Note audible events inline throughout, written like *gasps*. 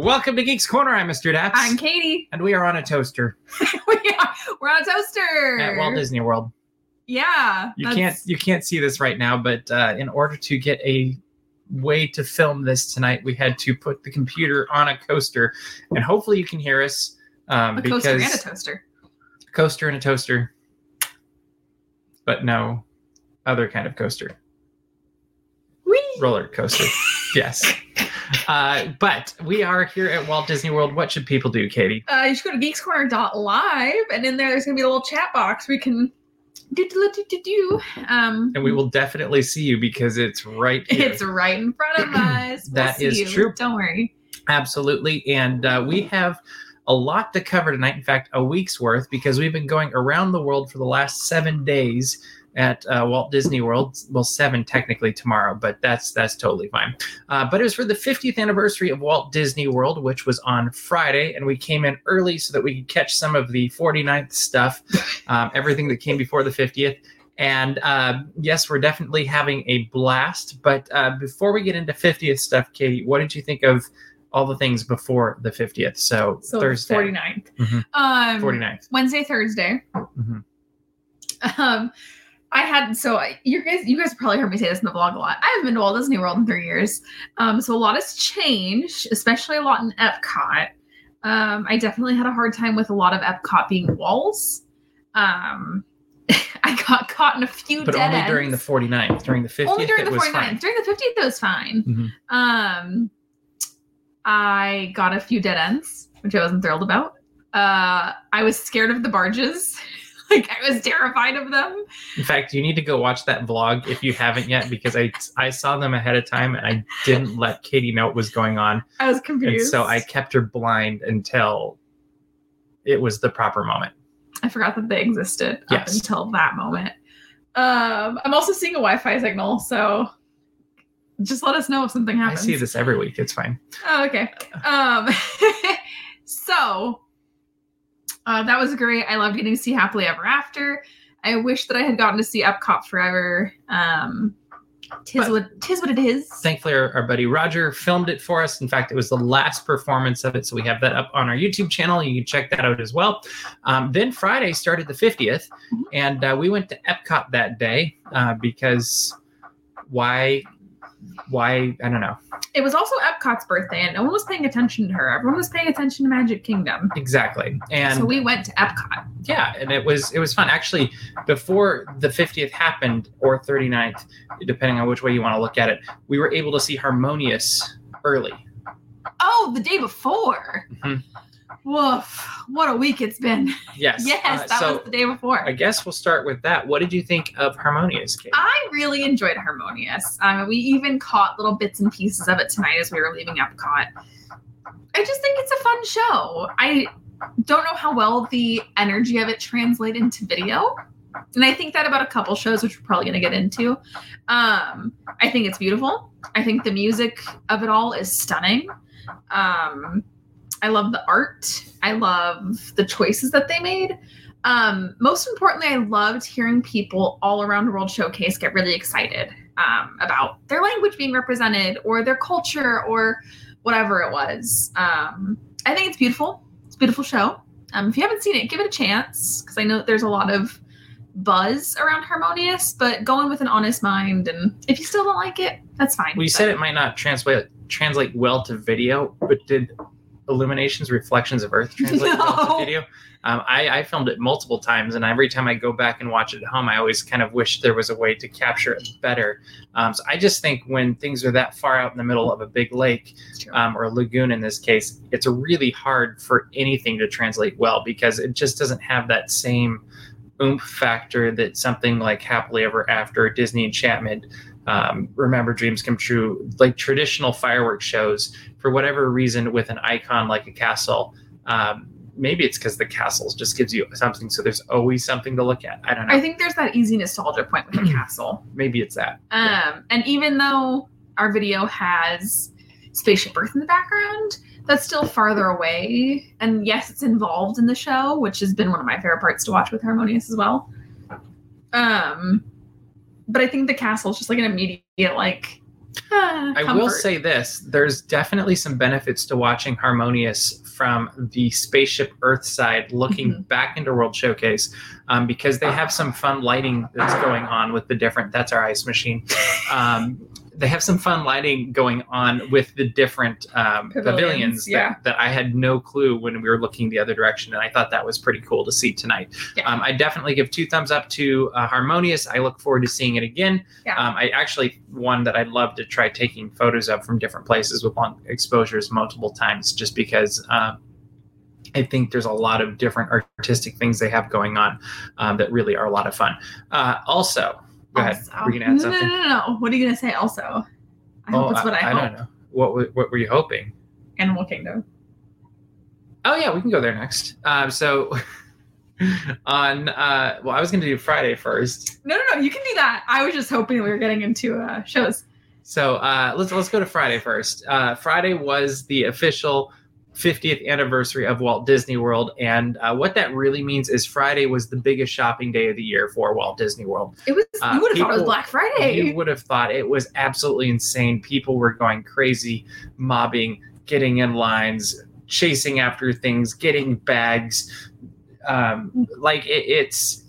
Welcome to Geeks Corner. I'm Mr. Daps. I'm Katie. and we are on a toaster *laughs* we are, we're on a toaster. at Walt Disney World. Yeah. You that's- can't you can't see this right now, but uh, in order to get a way to film this tonight, we had to put the computer on a coaster, and hopefully you can hear us um, a because coaster and a toaster. A coaster and a toaster, but no other kind of coaster, Whee! roller coaster. *laughs* yes. *laughs* Uh, but we are here at Walt Disney World. What should people do, Katie? Uh, you should go to geekscorner.live, and in there, there's going to be a little chat box We can do do do do do. Um, And we will definitely see you because it's right here. it's right in front of *clears throat* us. We'll That is you. true. Don't worry. Absolutely. And uh, we have a lot to cover tonight. In fact, a week's worth because we've been going around the world for the last seven days at uh, Walt Disney World. Well, seven technically tomorrow, but that's that's totally fine. Uh, but it was for the 50th anniversary of Walt Disney World, which was on Friday, and we came in early so that we could catch some of the 49th stuff, um, everything that came before the 50th. And uh, yes, we're definitely having a blast. But uh, before we get into 50th stuff, Katie, what did you think of all the things before the 50th? So, So Thursday, 49th. Mhm. Um, 49th. Wednesday, Thursday. Mhm. Um, I had so you guys, you guys probably heard me say this in the vlog a lot. I haven't been to Walt Disney World in three years, um, so a lot has changed, especially a lot in Epcot. Um, I definitely had a hard time with a lot of Epcot being walls. Um, *laughs* I got caught in a few But dead only ends. during the 49th. During the 50th, only during the was 49th. fine. During the 50th, it was fine. Mhm. Um, I got a few dead ends, which I wasn't thrilled about. Uh, I was scared of the barges. *laughs* *laughs* like I was terrified of them. In fact, you need to go watch that vlog if you haven't yet because I I saw them ahead of time and I didn't let Katie know what was going on. I was And confused. so I kept her blind until it was the proper moment. I forgot that they existed up Yes. until that moment. Um, I'm also seeing a Wi-Fi signal, so just let us know if something happens. I see this every week. It's fine. Oh, okay. Um, *laughs* so uh, that was great. I loved getting to see Happily Ever After. I wish that I had gotten to see Epcot Forever. Um, tis But- what tis what it is. Thankfully, our, our buddy Roger filmed it for us. In fact, it was the last performance of it. So we have that up on our YouTube channel. You can check that out as well. Um, then Friday started the 50th, Mhm. and uh, we went to Epcot that day uh, because why? Why? I don't know. It was also Epcot's birthday, and no one was paying attention to her. Everyone was paying attention to Magic Kingdom. Exactly. And so we went to Epcot. yeah, and it was it was fun. Actually, before the 50th happened or 39th, depending on which way you want to look at it, we were able to see Harmonious early. Oh, the day before. Mhm. Woof! What a week it's been. *laughs* Yes. Yes, Uh, that so was the day before. I guess we'll start with that. What did you think of Harmonious, Kate? I really enjoyed Harmonious. Um, we even caught little bits and pieces of it tonight as we were leaving Epcot. I just think it's a fun show. I don't know how well the energy of it translated into video. And I think that about a couple shows, which we're probably going to get into. Um, I think it's beautiful. I think the music of it all is stunning. Um, I love the art. I love the choices that they made. Um, most importantly, I loved hearing people all around the World Showcase get really excited um, about their language being represented or their culture or whatever it was. Um, I think it's beautiful. It's a beautiful show. Um, if you haven't seen it, give it a chance because I know that there's a lot of buzz around Harmonious, but go in with an honest mind. And if you still don't like it, that's fine. Well, you said it might not translate translate well to video, but did Illuminations Reflections of Earth translate well *laughs* to No. video? Um, I, I filmed it multiple times, and every time I go back and watch it at home, I always kind of wish there was a way to capture it better. Um, so I just think when things are that far out in the middle of a big lake, um, or a lagoon in this case, it's really hard for anything to translate well because it just doesn't have that same oomph factor that something like Happily Ever After, Disney Enchantment, um, Remember Dreams Come True, like traditional fireworks shows, for whatever reason, with an icon like a castle. Um, maybe it's because the castles just gives you something, so there's always something to look at. I don't know. I think there's that easy nostalgia point with the *clears throat* castle. maybe it's that. Um, and even though our video has Spaceship Earth in the background, that's still farther away. And yes, it's involved in the show, which has been one of my favorite parts to watch with Harmonious as well. Um, but I think the castle is just like an immediate like Ah, I will say this: there's definitely some benefits to watching Harmonious from the spaceship Earth side, looking Mm-hmm. back into World Showcase, um, because they have some fun lighting that's going on with the different. That's our ice machine. Um, they have some fun lighting going on with the different um, Pavilions, pavilions, yeah. that, that I had no clue when we were looking the other direction, and I thought that was pretty cool to see tonight. Yeah. Um, I definitely give two thumbs up to uh, Harmonious. I look forward to seeing it again. Yeah. Um, I actually one that I'd love to try taking photos of from different places with long exposures multiple times, just because um, I think there's a lot of different artistic things they have going on um, that really are a lot of fun. Uh, also, go ahead. Were you gonna add no, something? No, no, no. What are you gonna say? Also, I hope it's what I, I, hope. don't know. What, what were you hoping? Animal Kingdom. Oh yeah, we can go there next. Um, so *laughs* on uh, well, I was going to do Friday first. No, no, no. You can do that. I was just hoping we were getting into uh, shows. So uh, let's let's go to Friday first. Uh, Friday was the official 50th anniversary of Walt Disney World, and uh, what that really means is Friday was the biggest shopping day of the year for Walt Disney World. It was. Uh, you would have thought it was Black Friday. You would have thought it was absolutely insane. People were going crazy, mobbing, getting in lines, chasing after things, getting bags. Um, like it, it's,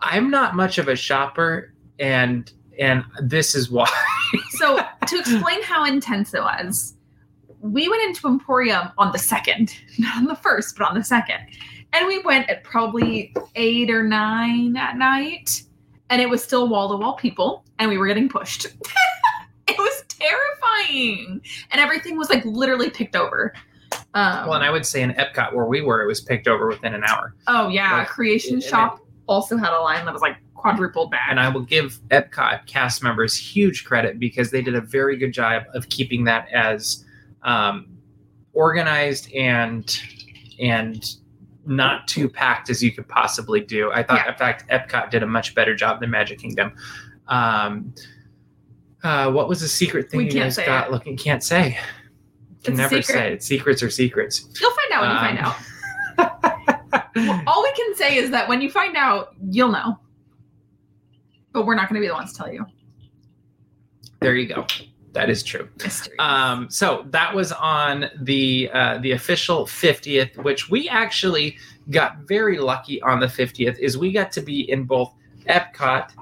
I'm not much of a shopper, and and this is why. so to explain how intense it was, we went into Emporium on the second, *laughs* not on the first, but on the second, and we went at probably eight or nine at night, and it was still wall to wall people, and we were getting pushed. *laughs* it was terrifying, and everything was like literally picked over. Um, Well, and I would say in Epcot where we were, it was picked over within an hour. oh yeah, like, Creation and Shop also had a line that was like quadrupled back. And I will give Epcot cast members huge credit because they did a very good job of keeping that as um, organized and and not too packed as you could possibly do. I thought, Yeah. in fact, Epcot did a much better job than Magic Kingdom. Um, uh, what was the secret thing We you guys got? it. Looking, can't say. Can It's never say it. Secrets are secrets. You'll find out when you find Um, out. *laughs* Well, all we can say is that when you find out, you'll know. But we're not going to be the ones to tell you. there you go. That is true. Um, so that was on the uh, the official 50th, which we actually got very lucky on the 50th. Is we got to be in both Epcot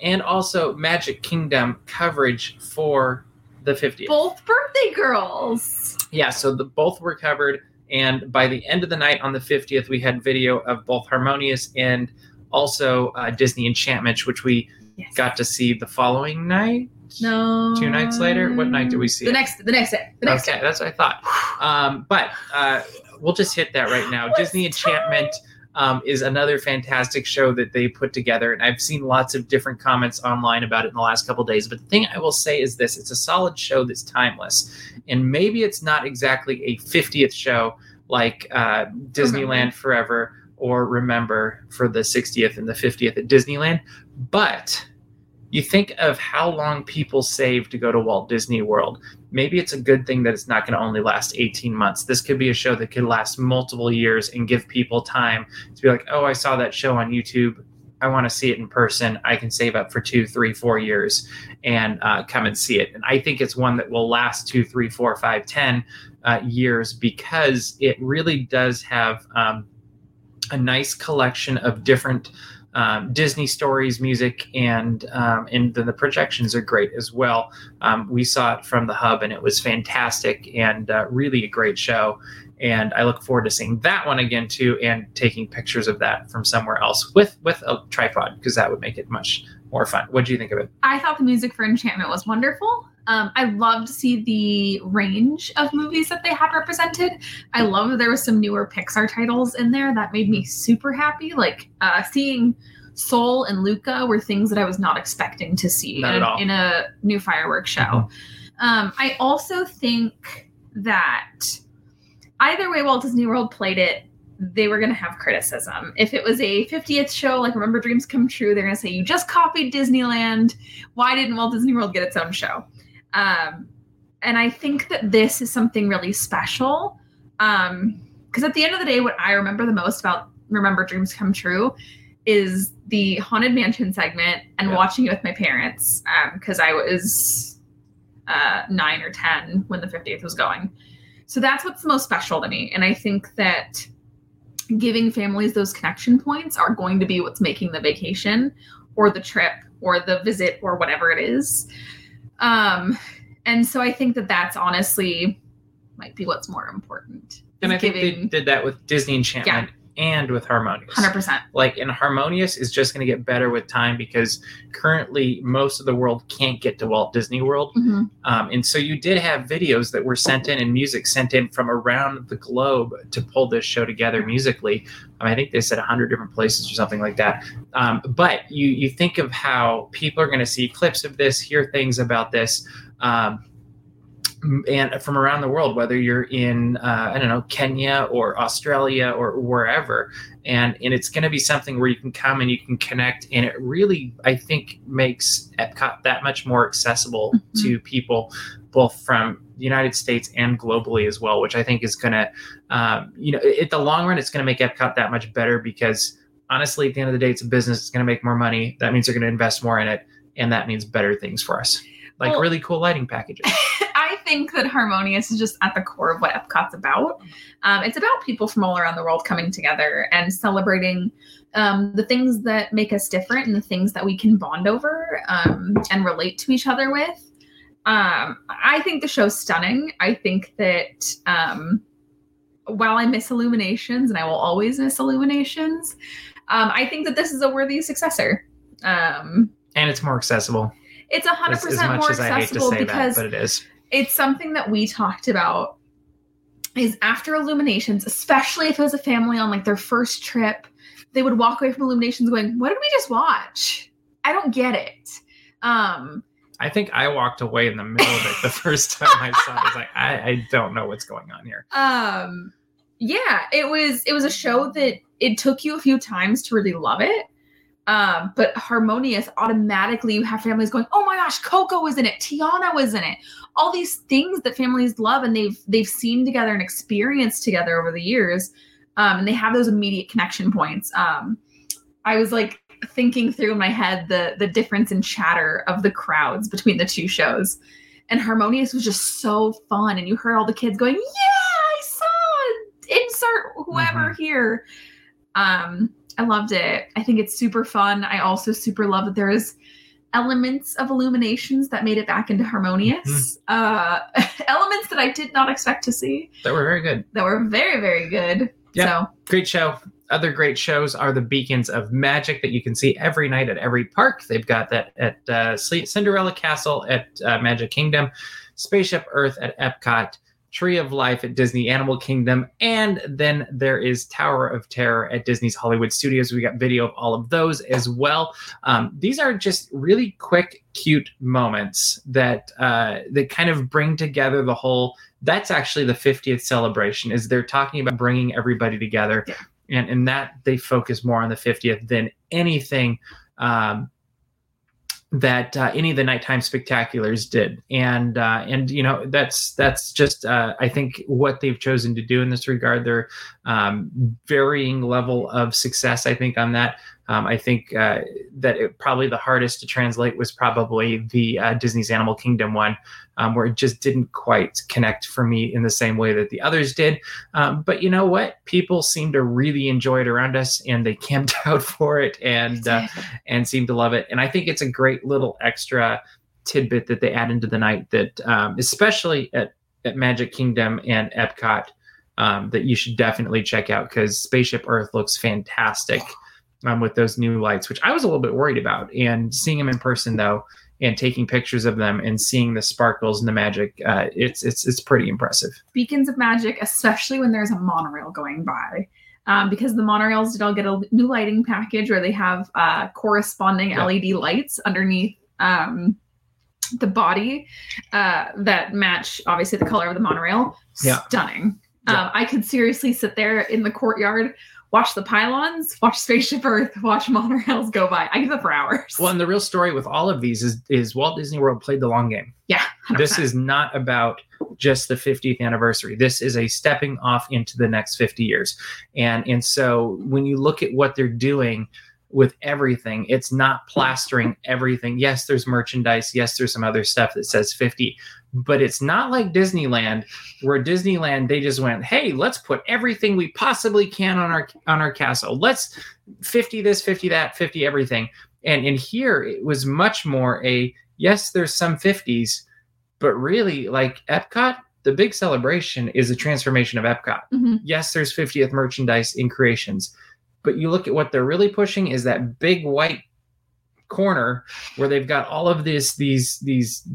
and also Magic Kingdom coverage for the 50th. Both birthday girls. Yeah, so the both were covered, and by the end of the night on the 50th, we had video of both Harmonious and also uh, Disney Enchantment, which we Yes. got to see the following night. No. Two nights later? What night did we see The it? next. The next day. The next okay, day. that's what I thought. Um, but uh, we'll just hit that right now. Disney Enchantment um, is another fantastic show that they put together, and I've seen lots of different comments online about it in the last couple days. But the thing I will say is this: it's a solid show that's timeless, and maybe it's not exactly a 50th show like uh, Disneyland Forever or Remember for the 60th and the 50th at Disneyland, but you think of how long people save to go to Walt Disney World maybe it's a good thing that it's not going to only last 18 months. This could be a show that could last multiple years and give people time to be like, oh, I saw that show on YouTube. I want to see it in person. I can save up for two, three, four years and uh, come and see it. And I think it's one that will last two, three, four, five, ten uh, years because it really does have um, a nice collection of different um, Disney stories, music, and um, and then the projections are great as well. Um, we saw it from the hub, and it was fantastic and uh, really a great show. And I look forward to seeing that one again too, and taking pictures of that from somewhere else with with a tripod because that would make it much more fun. What do you think of it? I thought the music for Enchantment was wonderful. Um, I loved to see the range of movies that they had represented. I love that there was some newer Pixar titles in there that made me super happy. Like uh, seeing Soul and Luca were things that I was not expecting to see in, in a new fireworks show. Mhm. Um, I also think that either way Walt Disney World played it, they were going to have criticism. If it was a 50th show, like Remember Dreams Come True, they're going to say, You just copied Disneyland. Why didn't Walt Disney World get its own show? Um, and I think that this is something really special. Because at the end of the day, what I remember the most about Remember Dreams Come True is the Haunted Mansion segment and Yeah. watching it with my parents. Because I was uh, nine or 10 when the 50th was going. So that's what's most special to me. And I think that giving families those connection points are going to be what's making the vacation or the trip or the visit or whatever it is. Um, and so I think that that's honestly might be what's more important. And I think they did that with Disney Enchantment and with Harmonious. 100%. Like, and Harmonious is just going to get better with time because currently most of the world can't get to Walt Disney World. Mhm. Um, and so you did have videos that were sent in and music sent in from around the globe to pull this show together musically. Um, I think they said 100 different places or something like that. Um, but you, you think of how people are going to see clips of this, hear things about this. Um, and from around the world, whether you're in, uh, I don't know, Kenya or Australia or wherever, and and it's going to be something where you can come and you can connect, and it really, I think, makes Epcot that much more accessible Mhm. to people, both from the United States and globally as well, which I think is going to, um, you know, at the long run, it's going to make Epcot that much better because honestly, at the end of the day, it's a business. It's going to make more money. That means they're going to invest more in it, and that means better things for us, like Well- really cool lighting packages. *laughs* I think that Harmonious is just at the core of what Epcot's about. Um, it's about people from all around the world coming together and celebrating um, the things that make us different and the things that we can bond over um, and relate to each other with. Um, I think the show's stunning. I think that um, while I miss Illuminations, and I will always miss Illuminations, um, I think that this is a worthy successor. Um, and it's more accessible. it's a hundred percent more as I hate to accessible say because that, but it is. It's something that we talked about is after illuminations especially if it was a family on like their first trip they would walk away from illuminations going what did we just watch i don't get it um I think I walked away in the middle of it the first time I saw it. I was like, I, I don't know what's going on here. um yeah it was it was a show that it took you a few times to really love it um but harmonious automatically you have families going oh my gosh coco was in it tiana was in it. All these things that families love and they've they've seen together and experienced together over the years um and they have those immediate connection points. Um i was like thinking through in my head the the difference in chatter of the crowds between the two shows. And harmonious was just so fun and you heard all the kids going yeah i saw insert whoever here. Um i loved it i think it's super fun i also super love that there's elements of illuminations that made it back into harmonious uh *laughs* elements that i did not expect to see That were very good. that were very very good Yeah. so Great show. Other great shows are the Beacons of Magic that you can see every night at every park. They've got that at uh, Cinderella Castle at uh, Magic Kingdom, Spaceship Earth at Epcot, Tree of Life at Disney Animal Kingdom, and then there is Tower of Terror at Disney's Hollywood Studios. We got video of all of those as well. Um, these are just really quick, cute moments that uh, that kind of bring together the whole. That's actually the 50th celebration. Is they're talking about bringing everybody together, Yeah. and and that they focus more on the 50th than anything. Um, that uh, any of the nighttime spectaculars did. And uh, and you know that's that's just uh, i think what they've chosen to do in this regard. Their um, varying level of success i think on that um, i think uh, that it, probably the hardest to translate was probably the uh, disney's animal kingdom one um, where it just didn't quite connect for me in the same way that the others did. Um, but you know what? People seem to really enjoy it around us and they camped *laughs* out for it and uh, and seem to love it. And I think it's a great little extra tidbit that they add into the night that, um, especially at, at Magic Kingdom and Epcot, um, that you should definitely check out because Spaceship Earth looks fantastic um, with those new lights, which I was a little bit worried about. And seeing them in person though, and taking pictures of them and seeing the sparkles and the magic, uh, it's it's it's pretty impressive. beacons of magic, especially when there's a monorail going by. Um, because the monorails did all get a new lighting package where they have uh, corresponding Yeah. LED lights underneath um, the body uh, that match obviously the color of the monorail. Yeah. Stunning. Yeah. Um, I could seriously sit there in the courtyard, watch the pylons, watch Spaceship Earth, watch monorails go by. I do that for hours. Well, and the real story with all of these is is Walt Disney World played the long game. yeah. 100%. this is not about just the 50th anniversary this is a stepping off into the next 50 years and and so when you look at what they're doing with everything. It's not plastering everything. Yes, there's merchandise. Yes, there's some other stuff that says 50, but it's not like Disneyland where Disneyland they just went, "Hey, let's put everything we possibly can on our on our castle. Let's 50 this, 50 that, 50 everything." And in here it was much more a yes, there's some 50s, but really like Epcot, the big celebration is a transformation of Epcot. Mhm. Yes, there's 50th merchandise in creations, but you look at what they're really pushing is that big white corner where they've got all of this these these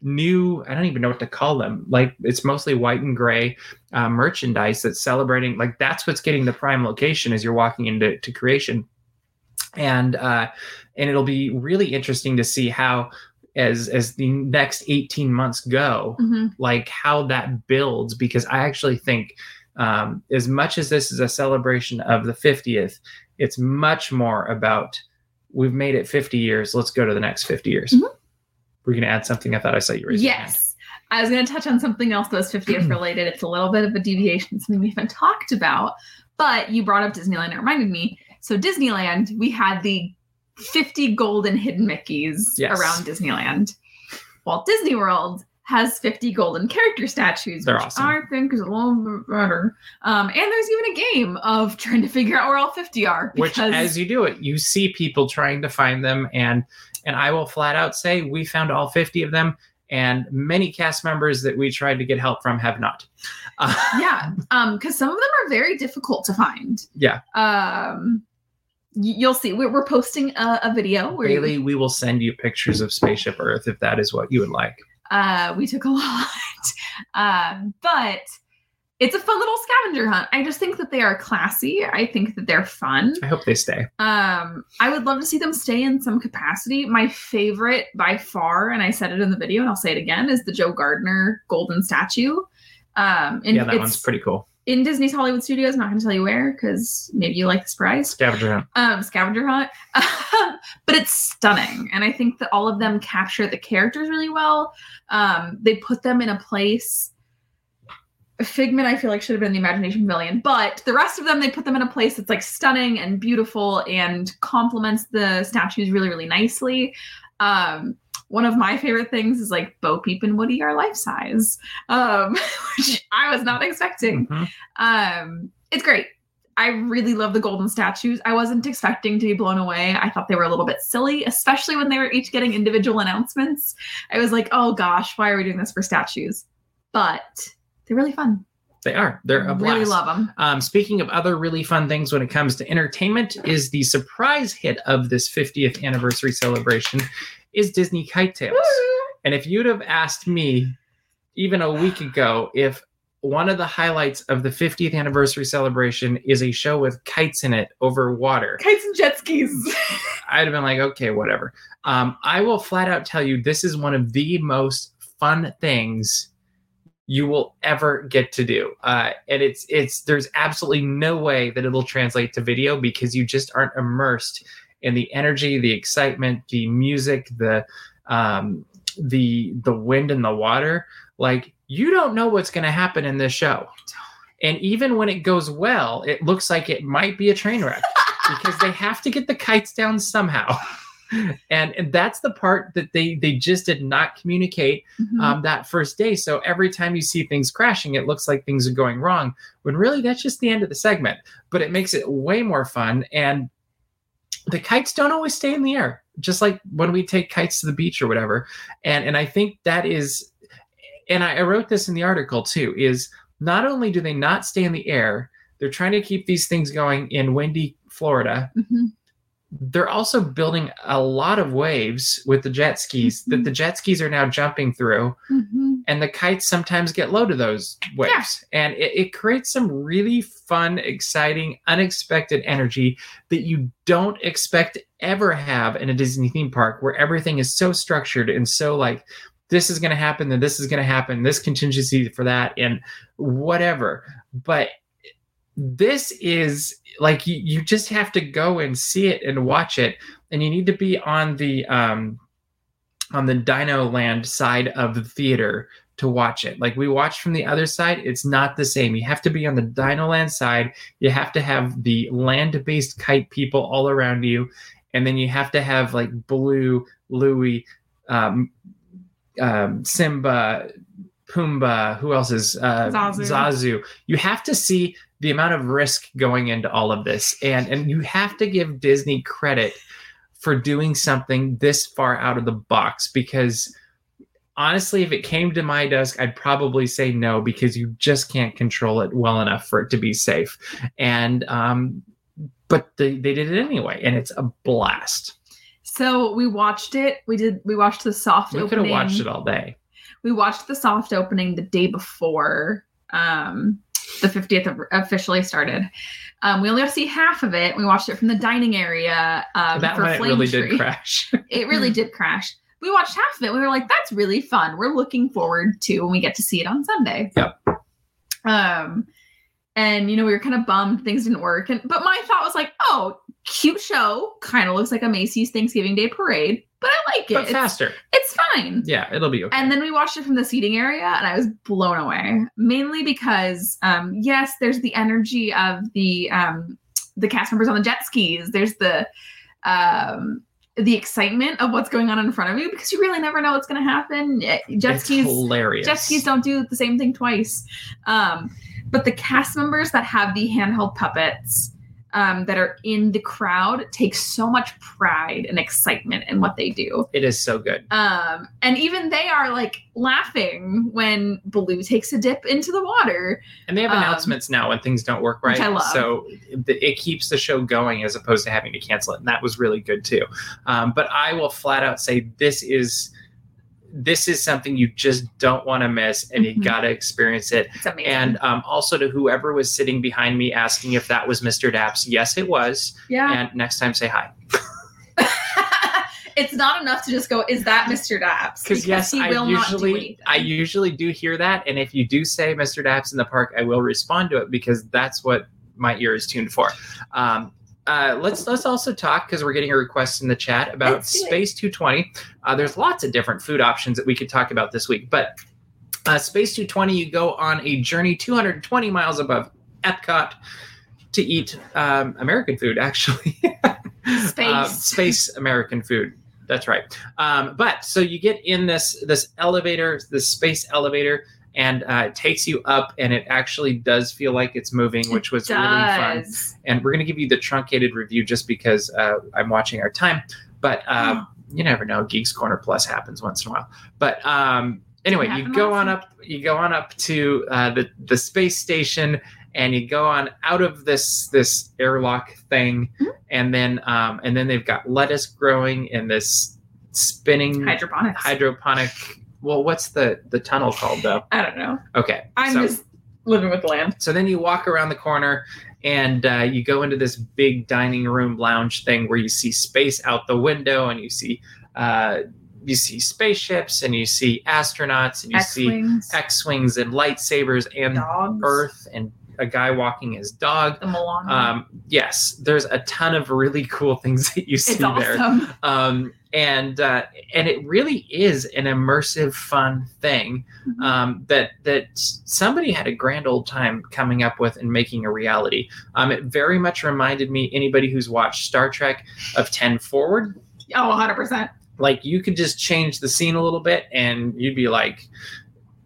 new i don't even know what to call them like it's mostly white and gray uh, merchandise that's celebrating like that's what's getting the prime location as you're walking into to creation and uh and it'll be really interesting to see how as as the next 18 months go Mhm. like how that builds because i actually think um, as much as this is a celebration of the 50th it's much more about we've made it 50 years let's go to the next 50 years Mhm. we're going to add something i thought i saw you raise. Yes. I was going to touch on something else that was 50th related. It's a little bit of a deviation, something we haven't talked about, but you brought up Disneyland. It reminded me. So, Disneyland, we had the 50 golden hidden Mickeys Yes. around Disneyland. Walt Disney World has 50 golden character statues, They're which awesome. I think is a little better. Um, and there's even a game of trying to figure out where all 50 are. which because- as you do it you see people trying to find them and and i will flat out say we found all 50 of them and many cast members that we tried to get help from have not Uh, *laughs* yeah um because some of them are very difficult to find Yeah. um you'll see we're, we're posting a, a video where Bailey, we will send you pictures of Spaceship Earth if that is what you would like. Uh we took a *laughs* lot. Um but it's a fun little scavenger hunt. I just think that they are classy. I think that they're fun. I hope they stay. um i would love to see them stay in some capacity. My favorite by far and i said it in the video and i'll say it again is the joe gardner golden statue. Um and yeah, that it's one's pretty cool. In disney's hollywood studios I'm not going to tell you where because maybe you like the surprise Scavenger hunt. um, scavenger hunt. *laughs* but it's stunning. And I think that all of them capture the characters really well. Um, they put them in a place. Figment, I feel like, should have been the Imagination Pavilion, but the rest of them, they put them in a place that's like stunning and beautiful and complements the statues really, really nicely. Um, one of my favorite things is like Bo Peep and Woody are life size, um, *laughs* which I was not expecting. Mhm. Um, it's great. I really love the golden statues. I wasn't expecting to be blown away. I thought they were a little bit silly, especially when they were each getting individual announcements. I was like, oh gosh, why are we doing this for statues? But they're really fun. They are. They're a blast. really love them. Um, speaking of other really fun things when it comes to entertainment, is the surprise hit of this 50th anniversary celebration is Disney KiteTails. And if you'd have asked me even a week ago if one of the highlights of the 50th anniversary celebration is a show with kites in it over water, Kites and jet skis. *laughs* I'd have been like, okay, whatever. Um, I will flat out tell you this is one of the most fun things you will ever get to do. Uh, and it's it's there's absolutely no way that it'll translate to video because you just aren't immersed in the energy, the excitement, the music, the um, the the wind and the water. Like you don't know what's going to happen in this show. And even when it goes well, it looks like it might be a train wreck *laughs* because they have to get the kites down somehow. *laughs* And, and that's the part that they they just did not communicate Mhm. um, that first day. So every time you see things crashing, it looks like things are going wrong. When really that's just the end of the segment. But it makes it way more fun. And the kites don't always stay in the air, just like when we take kites to the beach or whatever. And and I think that is, and I, I wrote this in the article too, is not only do they not stay in the air, they're trying to keep these things going in windy Florida Mhm. They're also building a lot of waves with the jet skis that the jet skis are now jumping through Mhm. and the kites sometimes get low to those waves. And it, it creates some really fun exciting unexpected energy that you don't expect to ever have in a disney theme park where everything is so structured and so like this is going to happen then this is going to happen this contingency for that and whatever. But this is like you, you just have to go and see it and watch it and you need to be on the um on the dino land side of the theater to watch it. Like we watched from the other side, it's not the same. You have to be on the Dinoland side. You have to have the land-based kite people all around you, and then you have to have like Blue, Louie, um, um, Simba, Pumbaa. Who else is uh, Zazu. Zazu? You have to see the amount of risk going into all of this, and and you have to give Disney credit for doing something this far out of the box because honestly, if it came to my desk, I'd probably say no because you just can't control it well enough for it to be safe. And um, but they, they did it anyway, and it's a blast. So we watched it. We did. We watched the soft We could have watched it all day. We watched the soft opening the day before um, the 50th officially started. Um, we only got to see half of it. We watched it from the dining area. Um, that for one it really Tree. did crash. *laughs* It really did crash. We watched half of it. We were like, "That's really fun." We're looking forward to when we get to see it on Sunday. Yep. Um, and you know we were kind of bummed things didn't work. And but my thought was like, "Oh, cute show. Kind of looks like a Macy's Thanksgiving Day parade, but I like it. but It's, faster. it's fine." Yeah, it'll be okay. And then we watched it from the seating area, and I was blown away. Mainly because, um, yes, there's the energy of the um, the cast members on the jet skis. There's the um, the excitement of what's going on in front of you because you really never know what's going to happen. Eh, Jet it's skis, hilarious. jet skis don't do the same thing twice. Um, but the cast members that have the handheld puppets um, that are in the crowd take so much pride and excitement in what they do. It is so good. Um, and even they are like laughing when Blue takes a dip into the water. And they have Um, announcements now when things don't work right. I love. So it, it keeps the show going as opposed to having to cancel it. And that was really good too. Um, but I will flat out say this is this is something you just don't want to miss and you got to experience it. And um, also to whoever was sitting behind me asking if that was Mr. Daps, yes, it was. yeah, And next time say hi. *laughs* it's not enough to just go, "Is that Mr. Daps?" Because yes, he I will not do usually. I usually do hear that, and if you do say Mr. Daps in the park, I will respond to it because that's what my ear is tuned for. Um, uh, let's let's also talk because we're getting a request in the chat about Let's do it. Space 220. Uh, there's lots of different food options that we could talk about this week, but uh, Space 220, you go on a journey 220 miles above Epcot to eat um, American food, actually. *laughs* Space. Um, space American food. That's right. Um, but so you get in this this elevator, this space elevator, and uh, it takes you up, and it actually does feel like it's moving, which was really fun. And we're going to give you the truncated review just because uh, I'm watching our time. But *sighs* um, you never know, Geeks Corner Plus happens once in a while. But um, anyway, you go on up. You go on up to uh, the the space station, and you go on out of this this airlock thing, Mhm. and then um, and then they've got lettuce growing in this spinning Hydroponics. hydroponic. Well, what's the the tunnel called though? I don't know. Okay, I'm so- just living with the land. so then you walk around the corner and uh, you go into this big dining room lounge thing where you see space out the window and you see uh, you see spaceships and you see astronauts and you see X-wings, X-wings and lightsabers and dogs, Earth and a guy walking his dog. the Moana. Um, yes, there's a ton of really cool *laughs* things that you see it's there awesome. um, and uh, and it really is an immersive, fun thing Mhm. um, that that somebody had a grand old time coming up with and making a reality. Um, it very much reminded me anybody who's watched Star Trek of Ten Forward. Oh, 100 percent. Like you could just change the scene a little bit, and you'd be like.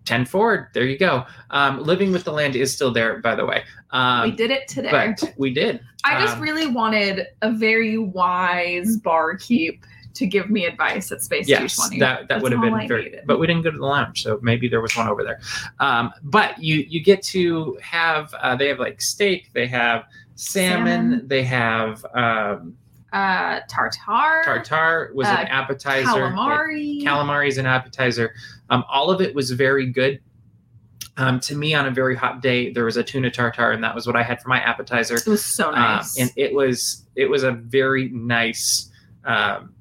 10 forward there you go um, living with the land is still there by the way um, we did it today. but we did *laughs* I just um, really wanted a very wise barkeep to give me advice at Space yes 220. that that That's would have been I very needed. but we didn't go to the lounge so maybe there was one over there um, but you you get to have uh, they have like steak they have salmon, Salmon. they have um, uh, tartar, tartar was Uh, an appetizer calamari. calamari is an appetizer um, all of it was very good um, to me on a very hot day there was a tuna tartar and that was what i had for my appetizer it was so nice. um, and it was it was a very nice um,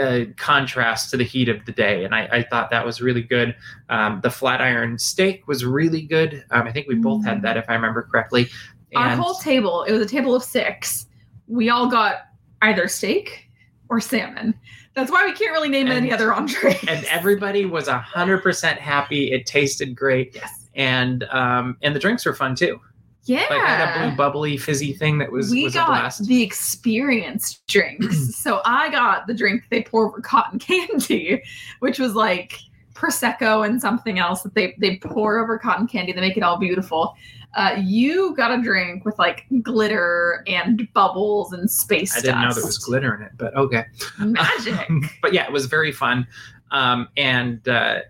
uh, contrast to the heat of the day, and I, I thought that was really good. Um, the flat iron steak was really good. Um, I think we both had that, if I remember correctly. Our And whole table, it was a table of six. We all got either steak or salmon. That's why we can't really name And- any other entrees. and everybody was hundred percent happy. It tasted great, yes. and um, and the drinks were fun too. Yeah. Like had a blue bubbly fizzy thing that was we was a got blast. the experience drinks. *clears throat* so I got the drink they pour over cotton candy, which was like prosecco and something else that they they pour over cotton candy. They make it all beautiful. Uh, you got a drink with like glitter and bubbles and space I didn't know there was glitter in it, but okay. Magic. *laughs* but yeah, it was very fun. Um, and uh,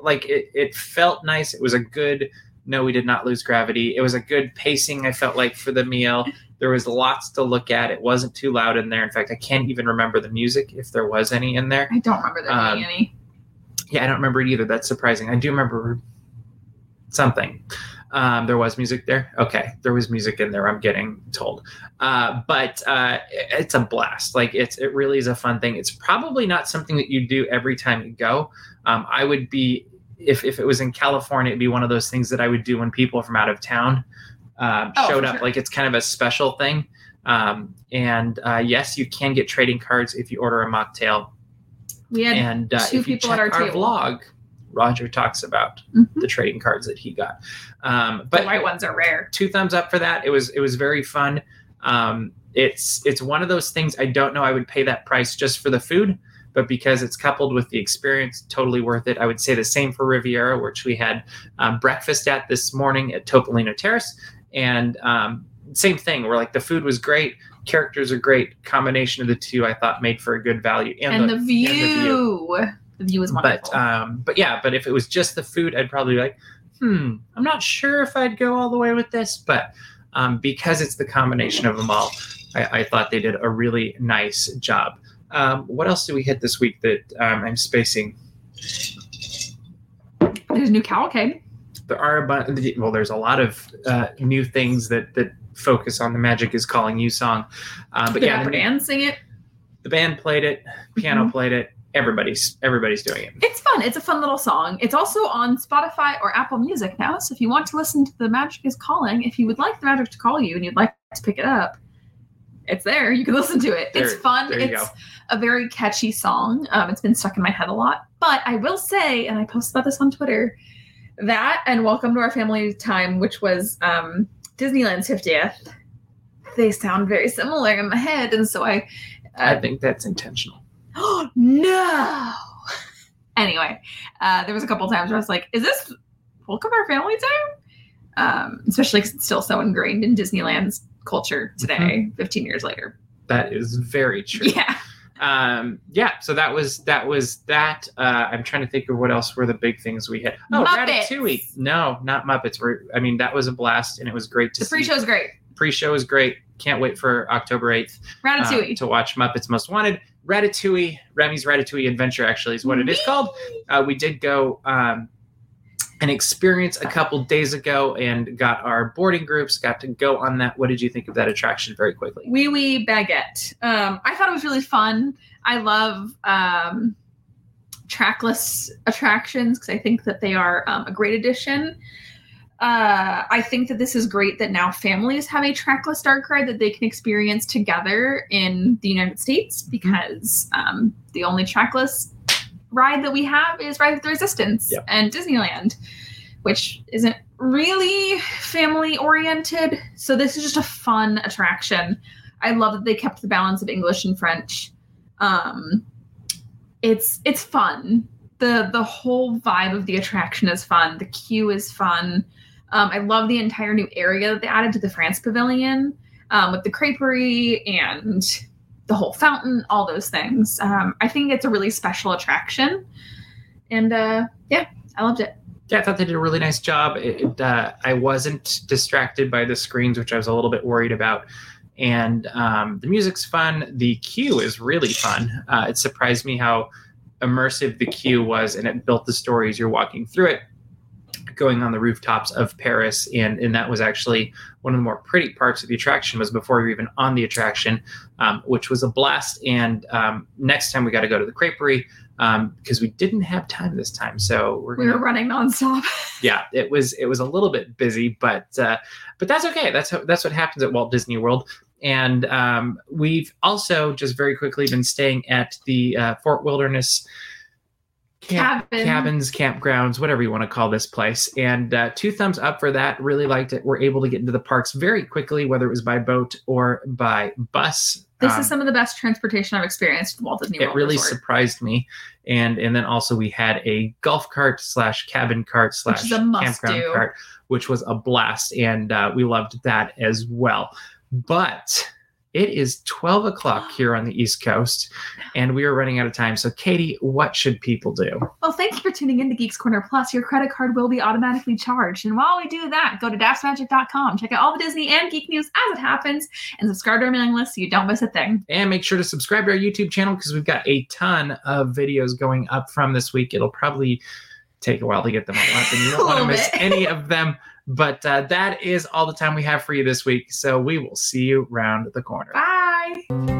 like it, it felt nice. It was a good. No, we did not lose gravity. It was a good pacing. I felt like for the meal, there was lots to look at. It wasn't too loud in there. In fact, I can't even remember the music if there was any in there. I don't remember there Um, being any. Yeah, I don't remember it either. That's surprising. I do remember something. Um, there was music there. Okay, there was music in there. I'm getting told, uh, but uh, it- it's a blast. Like it's it really is a fun thing. It's probably not something that you do every time you go. Um, I would be if if it was in California, it'd be one of those things that I would do when people from out of town um, Oh, showed up. sure. Like it's kind of a special thing. Um, and uh, yes, you can get trading cards if you order a mocktail We had and uh, two people at our our table. vlog, Roger talks about Mhm. the trading cards that he got. Um, the but white ones are rare. two thumbs up for that. It was it was very fun. Um, it's it's one of those things I don't know I would pay that price just for the food, but because it's coupled with the experience, totally worth it. I would say the same for Riviera, which we had um, breakfast at this morning at Topolino Terrace, and um, same thing. Where like the food was great, characters are great. Combination of the two, I thought made for a good value, And, the, view. view. The view is wonderful. But um, but yeah, but if it was just the food, I'd probably be like, hmm, I'm not sure if I'd go all the way with this. But um, because it's the combination of them all, I, I thought they did a really nice job. Um, what else did we hit this week that um, I'm spacing? There's new cavalcade. There are a bunch. Well, there's a lot of uh, new things that that focus on the Magic is Calling You song. Um, but the yeah, the, Dan sing it. the band played it, piano Mhm. played it. Everybody's everybody's doing it. It's fun. It's a fun little song. It's also on Spotify or Apple Music now. So if you want to listen to The Magic is Calling, if you would like The Magic to call you and you'd like to pick it up, it's there. You can *laughs* listen to it. it's fun. It's go. a very catchy song. Um, it's been stuck in my head a lot. But I will say, and I posted about this on Twitter, that and Welcome to Our Family Time, which was um, Disneyland's 50th, they sound very similar in my head. And so I. I Uh, think that's intentional. Oh *gasps* no! Anyway uh there was a couple times where i was like is this welcome our family time? Um especially because it's still so ingrained in disneyland's culture today 15 years later. That is very true. yeah. Um yeah so that was that was that. Uh i'm trying to think of what else were the big things we had. Oh Muppets. ratatouille. No not muppets. We're, i mean that was a blast and it was great to the see. pre-show's great. Pre-show is great. Can't wait for october 8th uh, ratatouille. to watch muppets most wanted ratatouille remy's ratatouille adventure actually is what it is called. Uh, we did go um an experience a couple days ago and got our boarding groups got to go on that. What did you think of that attraction very quickly? Wee wee baguette. Um i thought it was really fun. I love um trackless attractions because i think that they are um, a great addition uh, I think that this is great that now families have a trackless dark ride that they can experience together in the United States because um, the only trackless ride that we have is Rise of the Resistance Yep. and Disneyland, which isn't really family oriented. So this is just a fun attraction. I love that they kept the balance of English and French. Um, it's it's fun. the The whole vibe of the attraction is fun. The queue is fun. Um, I love the entire new area that they added to the France Pavilion um, with the creperie and the whole fountain, all those things. Um, I think it's a really special attraction, and uh, yeah, I loved it. yeah, I thought they did a really nice job. It, it, uh, I wasn't distracted by the screens, which I was a little bit worried about. And um, the music's fun. The queue is really fun. Uh, it surprised me how immersive the queue was, and it built the stories you're walking through it, going on the rooftops of Paris. And and that was actually one of the more pretty parts of the attraction was before you're even on the attraction, um, which was a blast. And um, next time we got to go to the creperie um, because we didn't have time this time. So we're We gonna were running nonstop. *laughs* yeah, it was it was a little bit busy, but uh, but that's okay. That's how, that's what happens at Walt Disney World. And um, we've also just very quickly been staying at the uh, Fort Wilderness camp- Cabin. cabins, campgrounds, whatever you want to call this place. And uh, two thumbs up for that. Really liked it. We're able to get into the parks very quickly, whether it was by boat or by bus. This Um, is some of the best transportation I've experienced with Walt Disney World. it really Resort, surprised me and and then also we had a golf cart slash cabin cart slash campground do. cart which was a blast and uh, we loved that as well but it is 12 o'clock *gasps* here on the east coast and we are running out of time so katie what should people do Well, thank you for tuning in to Geeks Corner Plus. Your credit card will be automatically charged. And while we do that, go to dapsmagic.com, check out all the Disney and geek news as it happens, and subscribe to our mailing list so you don't miss a thing. and make sure to subscribe to our youtube channel because we've got a ton of videos going up from this week it'll probably take a while to get them all up and you don't want *laughs* to miss any of them but uh, that is all the time we have for you this week so we will see you round the corner Bye.